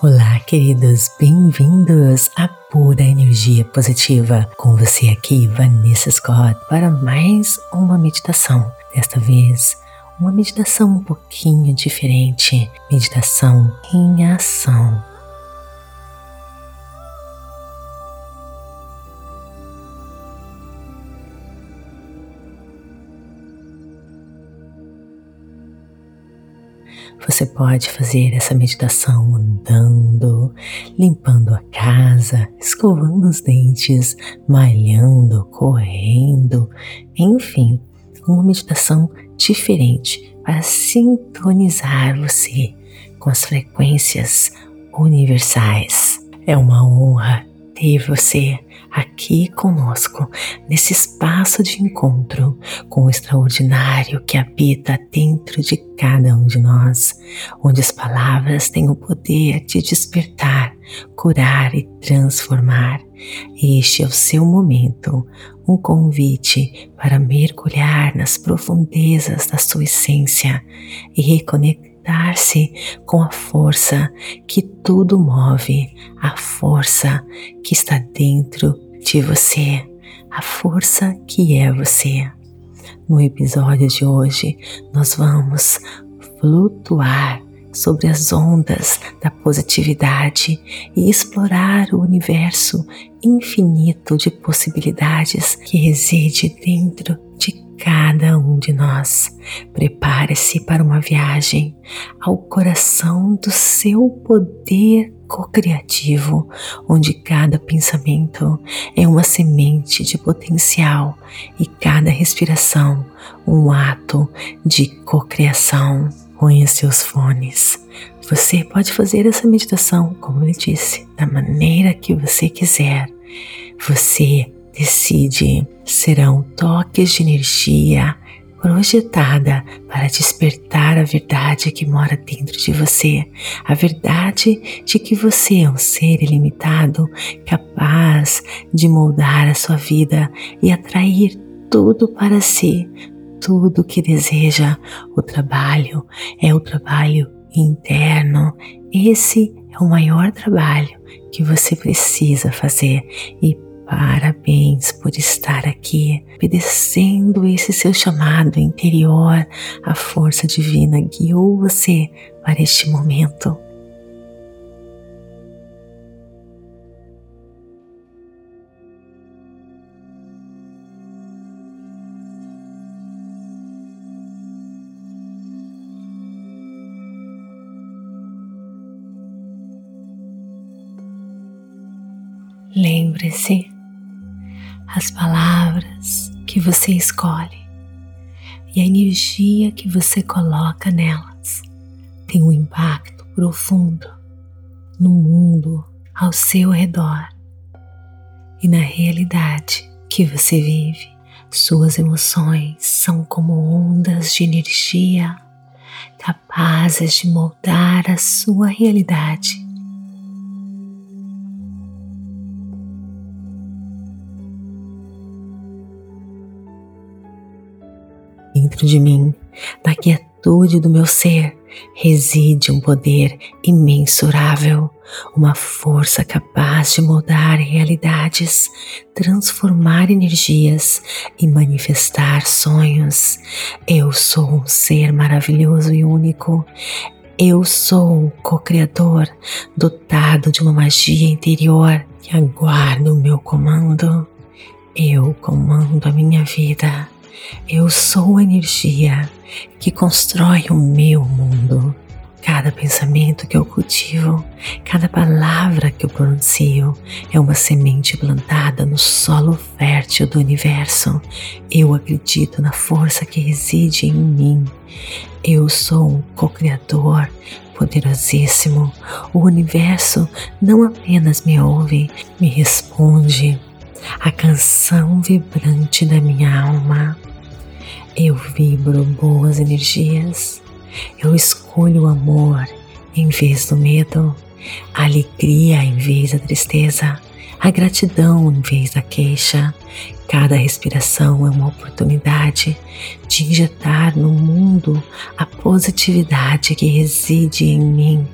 Olá, queridos, bem-vindos à Pura Energia Positiva. Com você aqui, Vanessa Scott, para mais uma meditação. Desta vez, uma meditação um pouquinho diferente meditação em ação. Você pode fazer essa meditação andando, limpando a casa, escovando os dentes, malhando, correndo, enfim, uma meditação diferente para sintonizar você com as frequências universais. É uma honra ter você aqui conosco, nesse espaço de encontro com o extraordinário que habita dentro de cada um de nós, onde as palavras têm o poder de despertar, curar e transformar. Este é o seu momento, um convite para mergulhar nas profundezas da sua essência e reconectar conectar-se com a força que tudo move, a força que está dentro de você, a força que é você. No episódio de hoje, nós vamos flutuar sobre as ondas da positividade e explorar o universo infinito de possibilidades que reside dentro de cada um de nós. Prepare-se para uma viagem ao coração do seu poder co-criativo, onde cada pensamento é uma semente de potencial e cada respiração um ato de cocriação. Põe seus fones. Você pode fazer essa meditação, como ele disse, da maneira que você quiser. Você decide serão toques de energia projetada para despertar a verdade que mora dentro de você, a verdade de que você é um ser ilimitado, capaz de moldar a sua vida e atrair tudo para si, tudo que deseja. O trabalho é o trabalho interno. Esse é o maior trabalho que você precisa fazer e Parabéns por estar aqui, obedecendo esse seu chamado interior. A força divina guiou você para este momento. Lembre-se as palavras que você escolhe e a energia que você coloca nelas tem um impacto profundo no mundo ao seu redor e na realidade que você vive. Suas emoções são como ondas de energia capazes de moldar a sua realidade Dentro de mim, na quietude do meu ser, reside um poder imensurável, uma força capaz de mudar realidades, transformar energias e manifestar sonhos. Eu sou um ser maravilhoso e único. Eu sou um co-criador dotado de uma magia interior que aguarda o meu comando. Eu comando a minha vida. Eu sou a energia que constrói o meu mundo. Cada pensamento que eu cultivo, cada palavra que eu pronuncio é uma semente plantada no solo fértil do universo. Eu acredito na força que reside em mim. Eu sou um co-criador poderosíssimo. O universo não apenas me ouve, me responde. A canção vibrante da minha alma eu vibro boas energias. Eu escolho o amor em vez do medo, a alegria em vez da tristeza, a gratidão em vez da queixa. Cada respiração é uma oportunidade de injetar no mundo a positividade que reside em mim.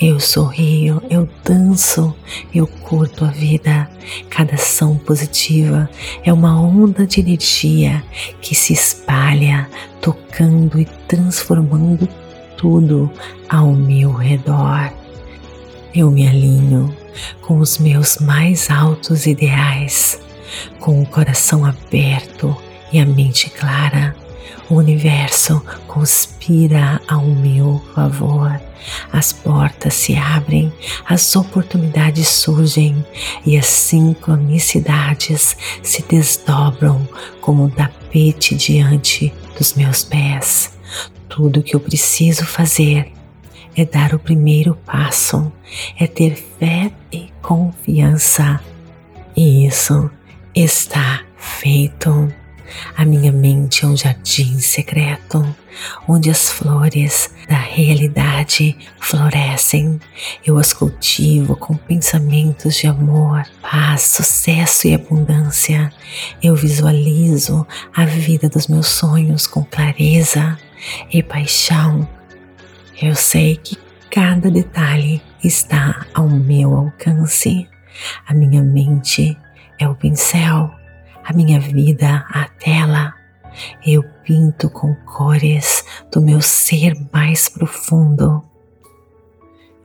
Eu sorrio, eu danço, eu curto a vida. Cada ação positiva é uma onda de energia que se espalha, tocando e transformando tudo ao meu redor. Eu me alinho com os meus mais altos ideais, com o coração aberto e a mente clara. O universo conspira ao meu favor. As portas se abrem, as oportunidades surgem e as sincronicidades se desdobram como um tapete diante dos meus pés. Tudo que eu preciso fazer é dar o primeiro passo, é ter fé e confiança. E isso está feito. A minha mente é um jardim secreto, onde as flores da realidade florescem. Eu as cultivo com pensamentos de amor, paz, sucesso e abundância. Eu visualizo a vida dos meus sonhos com clareza e paixão. Eu sei que cada detalhe está ao meu alcance. A minha mente é o pincel a minha vida à tela. Eu pinto com cores do meu ser mais profundo.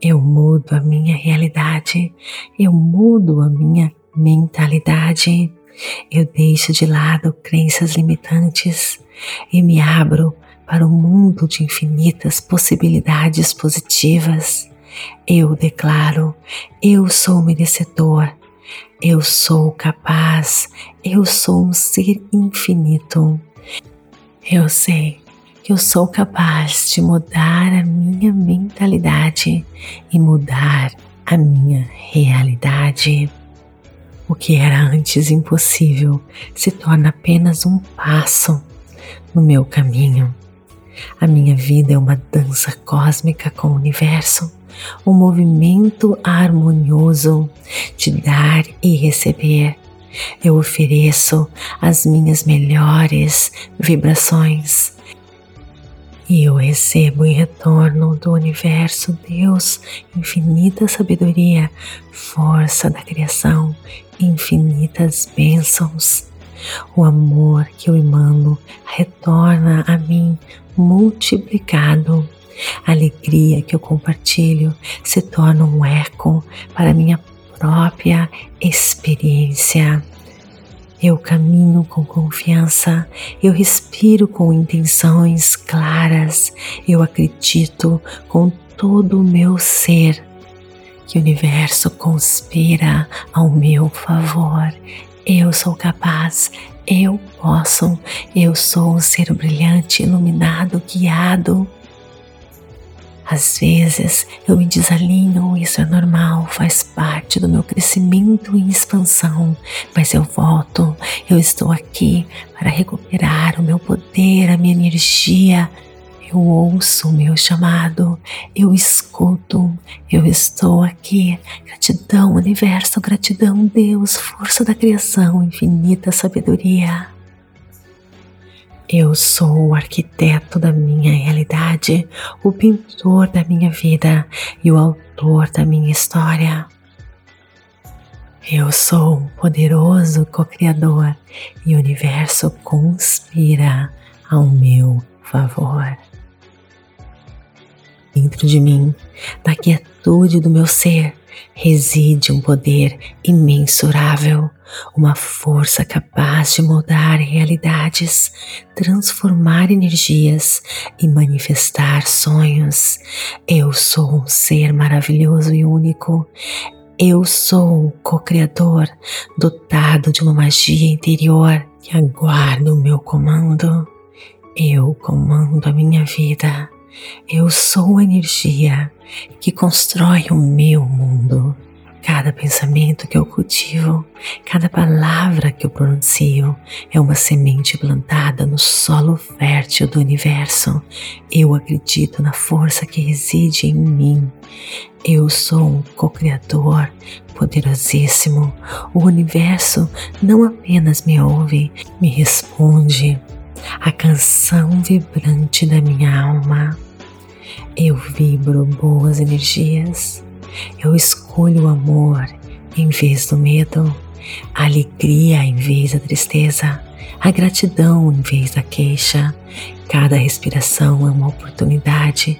Eu mudo a minha realidade, eu mudo a minha mentalidade. Eu deixo de lado crenças limitantes e me abro para um mundo de infinitas possibilidades positivas. Eu declaro: eu sou merecedor eu sou capaz, eu sou um ser infinito. Eu sei que eu sou capaz de mudar a minha mentalidade e mudar a minha realidade. O que era antes impossível se torna apenas um passo no meu caminho. A minha vida é uma dança cósmica com o universo um movimento harmonioso de dar e receber. Eu ofereço as minhas melhores vibrações e eu recebo em retorno do universo, Deus, infinita sabedoria, força da criação, infinitas bênçãos. O amor que eu emano retorna a mim multiplicado a alegria que eu compartilho se torna um eco para minha própria experiência. Eu caminho com confiança, eu respiro com intenções claras, eu acredito com todo o meu ser que o universo conspira ao meu favor. Eu sou capaz, eu posso, eu sou um ser brilhante, iluminado, guiado às vezes eu me desalinho, isso é normal, faz parte do meu crescimento e expansão, mas eu volto, eu estou aqui para recuperar o meu poder, a minha energia. Eu ouço o meu chamado, eu escuto, eu estou aqui. Gratidão, universo, gratidão, Deus, força da criação, infinita sabedoria. Eu sou o arquiteto da minha realidade, o pintor da minha vida e o autor da minha história. Eu sou um poderoso co-criador e o universo conspira ao meu favor. Dentro de mim, na quietude do meu ser, reside um poder imensurável, uma força capaz de mudar realidades, transformar energias e manifestar sonhos. Eu sou um ser maravilhoso e único. Eu sou um co-criador dotado de uma magia interior que aguarda o meu comando. Eu comando a minha vida. Eu sou a energia que constrói o meu mundo. Cada pensamento que eu cultivo, cada palavra que eu pronuncio é uma semente plantada no solo fértil do universo. Eu acredito na força que reside em mim. Eu sou um co-criador poderosíssimo. O universo não apenas me ouve, me responde. A canção vibrante da minha alma Eu vibro boas energias. Eu escolho o amor em vez do medo, a alegria em vez da tristeza, a gratidão em vez da queixa. Cada respiração é uma oportunidade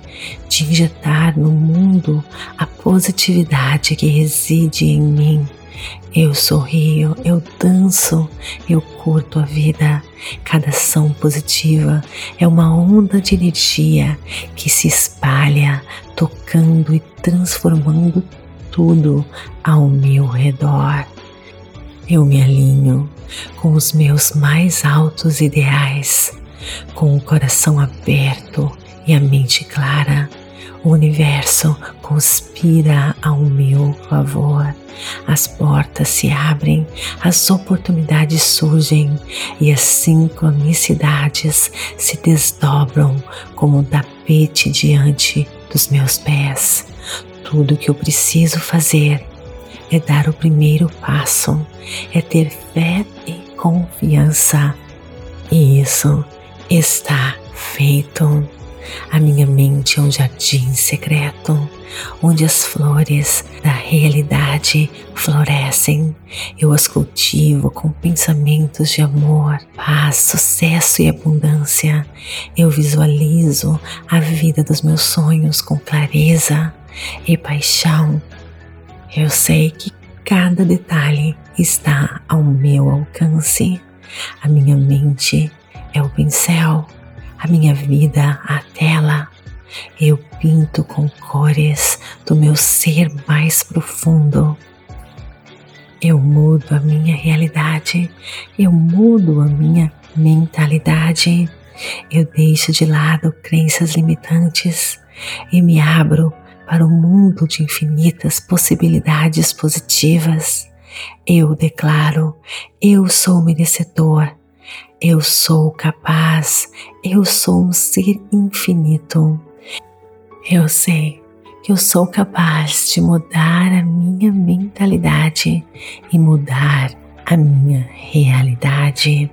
de injetar no mundo a positividade que reside em mim. Eu sorrio, eu danço, eu curto a vida. Cada ação positiva é uma onda de energia que se espalha, tocando e transformando tudo ao meu redor. Eu me alinho com os meus mais altos ideais, com o coração aberto e a mente clara. O universo conspira ao meu favor. As portas se abrem, as oportunidades surgem e as sincronicidades se desdobram como um tapete diante dos meus pés. Tudo que eu preciso fazer é dar o primeiro passo, é ter fé e confiança. E isso está feito. A minha mente é um jardim secreto, onde as flores da realidade florescem. Eu as cultivo com pensamentos de amor, paz, sucesso e abundância. Eu visualizo a vida dos meus sonhos com clareza e paixão. Eu sei que cada detalhe está ao meu alcance. A minha mente é o pincel, a minha vida a tela. Eu pinto com cores do meu ser mais profundo. Eu mudo a minha realidade, eu mudo a minha mentalidade. Eu deixo de lado crenças limitantes e me abro para o mundo de infinitas possibilidades positivas. Eu declaro: eu sou merecedor, eu sou capaz, eu sou um ser infinito. Eu sei que eu sou capaz de mudar a minha mentalidade e mudar a minha realidade.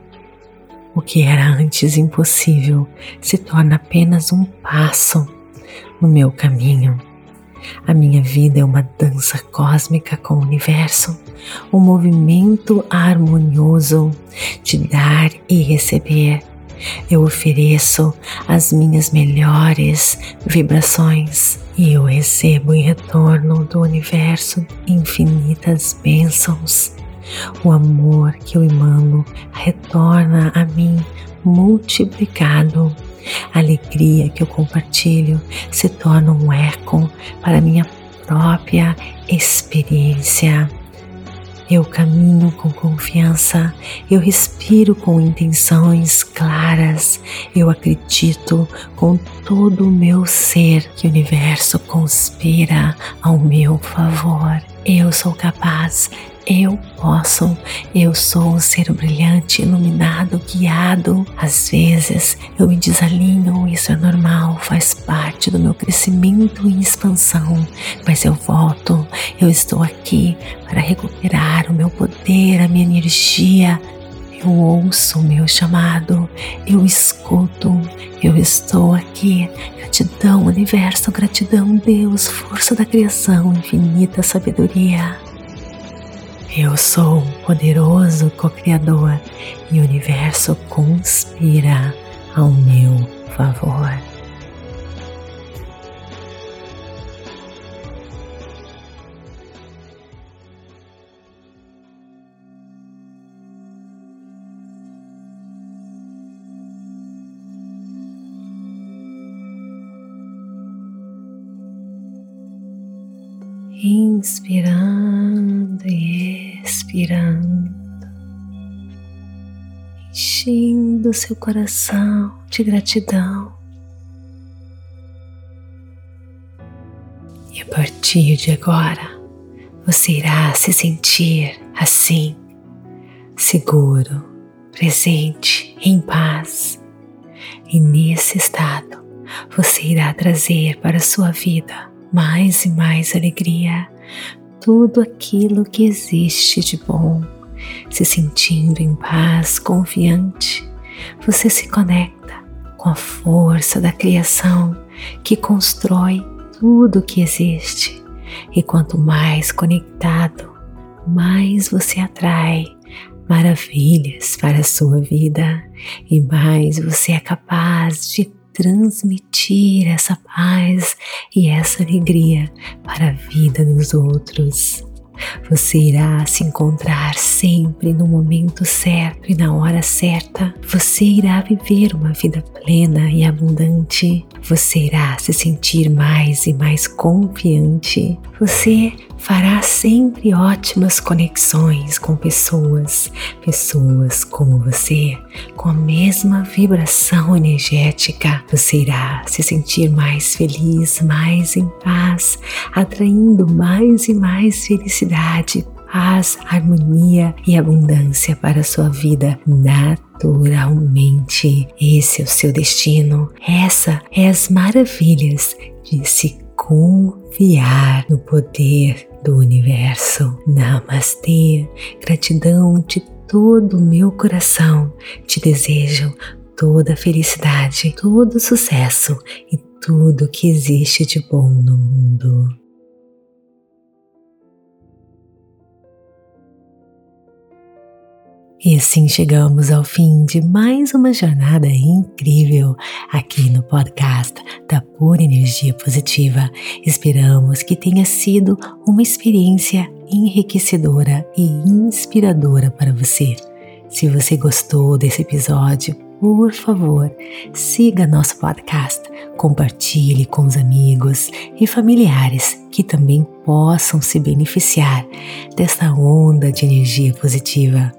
O que era antes impossível se torna apenas um passo no meu caminho. Vida é uma dança cósmica com o universo, um movimento harmonioso de dar e receber. Eu ofereço as minhas melhores vibrações e eu recebo em retorno do universo infinitas bênçãos. O amor que eu emano retorna a mim multiplicado a alegria que eu compartilho se torna um eco para minha própria experiência. Eu caminho com confiança, eu respiro com intenções claras, eu acredito com todo o meu ser que o universo conspira ao meu favor. Eu sou capaz, eu posso, eu sou um ser brilhante, iluminado, guiado. Às vezes eu me desalinho, isso é normal, faz parte do meu crescimento e expansão, mas eu volto, eu estou aqui para recuperar o meu poder, a minha energia. Eu ouço o meu chamado, eu escuto, eu estou aqui. Gratidão, universo, gratidão, Deus, força da criação, infinita sabedoria. Eu sou um poderoso co-criador e o universo conspira ao meu favor. inspirando expirando, enchendo seu coração de gratidão. E a partir de agora, você irá se sentir assim, seguro, presente, em paz. E nesse estado, você irá trazer para a sua vida mais e mais alegria, tudo aquilo que existe de bom, se sentindo em paz, confiante, você se conecta com a força da criação que constrói tudo que existe. E quanto mais conectado, mais você atrai maravilhas para a sua vida e mais você é capaz de transmitir essa paz e essa alegria para a vida dos outros. Você irá se encontrar sempre no momento certo e na hora certa. Você irá viver uma vida plena e abundante. Você irá se sentir mais e mais confiante. Você fará sempre ótimas conexões com pessoas, pessoas como você, com a mesma vibração energética. Você irá se sentir mais feliz, mais em paz, atraindo mais e mais felicidade, paz, harmonia e abundância para a sua vida naturalmente. Esse é o seu destino. Essa é as maravilhas de se confiar no poder do universo. Namastê, gratidão de todo o meu coração. Te desejo toda felicidade, todo sucesso e tudo que existe de bom no mundo. E assim chegamos ao fim de mais uma jornada incrível aqui no podcast da Pura Energia Positiva. Esperamos que tenha sido uma experiência enriquecedora e inspiradora para você. Se você gostou desse episódio, por favor, siga nosso podcast, compartilhe com os amigos e familiares que também possam se beneficiar desta onda de energia positiva.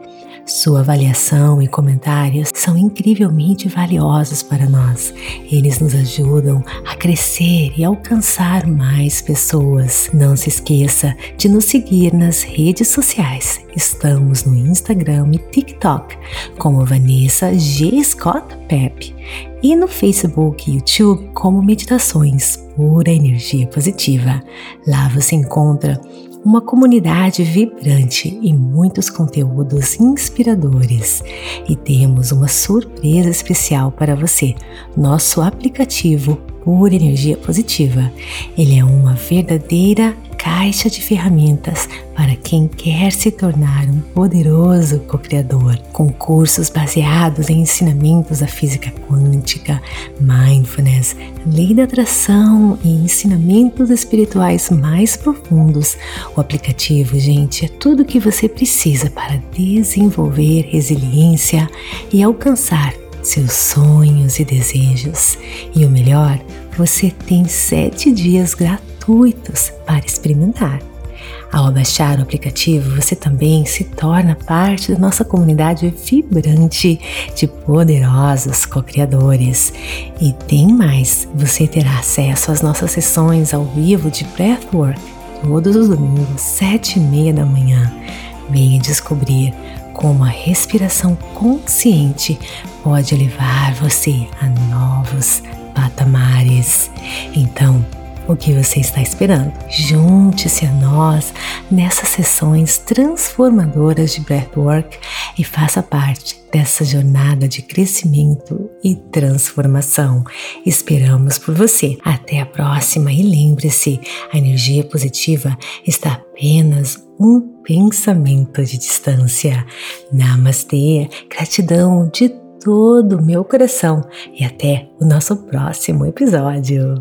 Sua avaliação e comentários são incrivelmente valiosos para nós. Eles nos ajudam a crescer e alcançar mais pessoas. Não se esqueça de nos seguir nas redes sociais. Estamos no Instagram e TikTok como Vanessa G. Scott Pep e no Facebook e YouTube como Meditações Pura Energia Positiva. Lá você encontra uma comunidade vibrante e muitos conteúdos inspiradores. E temos uma surpresa especial para você: nosso aplicativo Pura Energia Positiva. Ele é uma verdadeira caixa de ferramentas para quem quer se tornar um poderoso co-criador, com cursos baseados em ensinamentos da física quântica, mindfulness, lei da atração e ensinamentos espirituais mais profundos. O aplicativo, gente, é tudo o que você precisa para desenvolver resiliência e alcançar seus sonhos e desejos. E o melhor, você tem sete dias gratuitos gratuitos para experimentar. Ao baixar o aplicativo, você também se torna parte da nossa comunidade vibrante de poderosos co-criadores. E tem mais: você terá acesso às nossas sessões ao vivo de Breathwork todos os domingos, sete e meia da manhã. Venha descobrir como a respiração consciente pode levar você a novos patamares. Então, o que você está esperando? Junte-se a nós nessas sessões transformadoras de Breathwork e faça parte dessa jornada de crescimento e transformação. Esperamos por você. Até a próxima e lembre-se, a energia positiva está apenas um pensamento de distância. Namastê, gratidão de todo o meu coração e até o nosso próximo episódio.